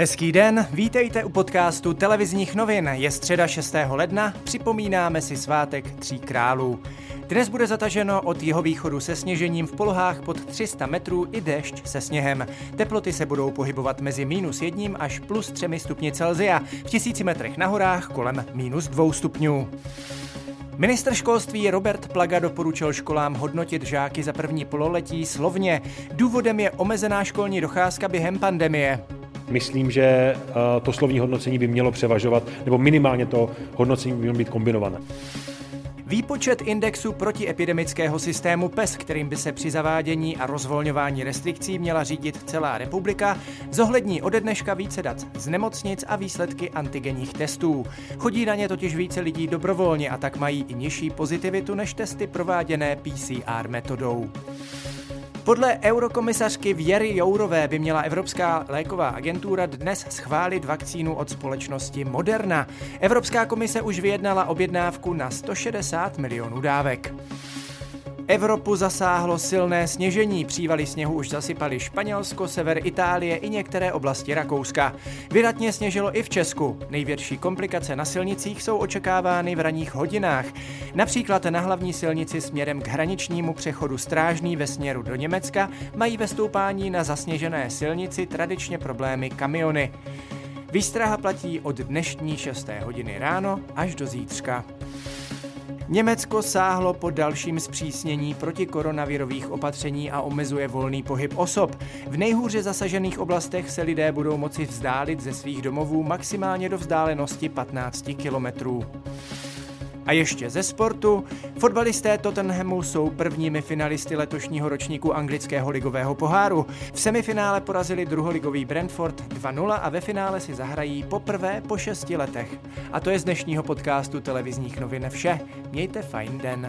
Hezký den, vítejte u podcastu televizních novin. Je středa 6. ledna, připomínáme si svátek Tří králů. Dnes bude zataženo od jeho východu se sněžením v polohách pod 300 metrů i déšť se sněhem. Teploty se budou pohybovat mezi minus jedním až plus třemi stupni Celzia, v tisíci metrech na horách kolem minus dvou stupňů. Ministr školství Robert Plaga doporučil školám hodnotit žáky za první pololetí slovně. Důvodem je omezená školní docházka během pandemie. Myslím, že eh, to slovní hodnocení by mělo převažovat, nebo minimálně to hodnocení by mělo být kombinované. Výpočet indexu protiepidemického systému PES, kterým by se při zavádění a rozvolňování restrikcí měla řídit celá republika, zohlední ode dneška více dat z nemocnic a výsledky antigenních testů. Chodí na ně totiž více lidí dobrovolně a tak mají i nižší pozitivitu než testy prováděné PCR metodou. Podle eurokomisařky Věry Jourové by měla Evropská léková agentura dnes schválit vakcínu od společnosti Moderna. Evropská komise už vyjednala objednávku na 160 milionů dávek. Evropu zasáhlo silné sněžení, přívaly sněhu už zasypaly Španělsko, sever Itálie i některé oblasti Rakouska. Vydatně sněžilo i v Česku. Největší komplikace na silnicích jsou očekávány v ranních hodinách. Například na hlavní silnici směrem k hraničnímu přechodu Strážný ve směru do Německa mají ve stoupání na zasněžené silnici tradičně problémy kamiony. Výstraha platí od dnešní 6. hodiny ráno až do zítřka. Německo sáhlo po dalším zpřísnění proti koronavirových opatření a omezuje volný pohyb osob. V nejhůře zasažených oblastech se lidé budou moci vzdálit ze svých domovů maximálně do vzdálenosti 15 kilometrů. A ještě ze sportu. Fotbalisté Tottenhamu jsou prvními finalisty letošního ročníku anglického ligového poháru. V semifinále porazili druholigový Brentford 2-0 a ve finále si zahrají poprvé po šesti letech. A to je z dnešního podcastu televizních novin vše. Mějte fajn den.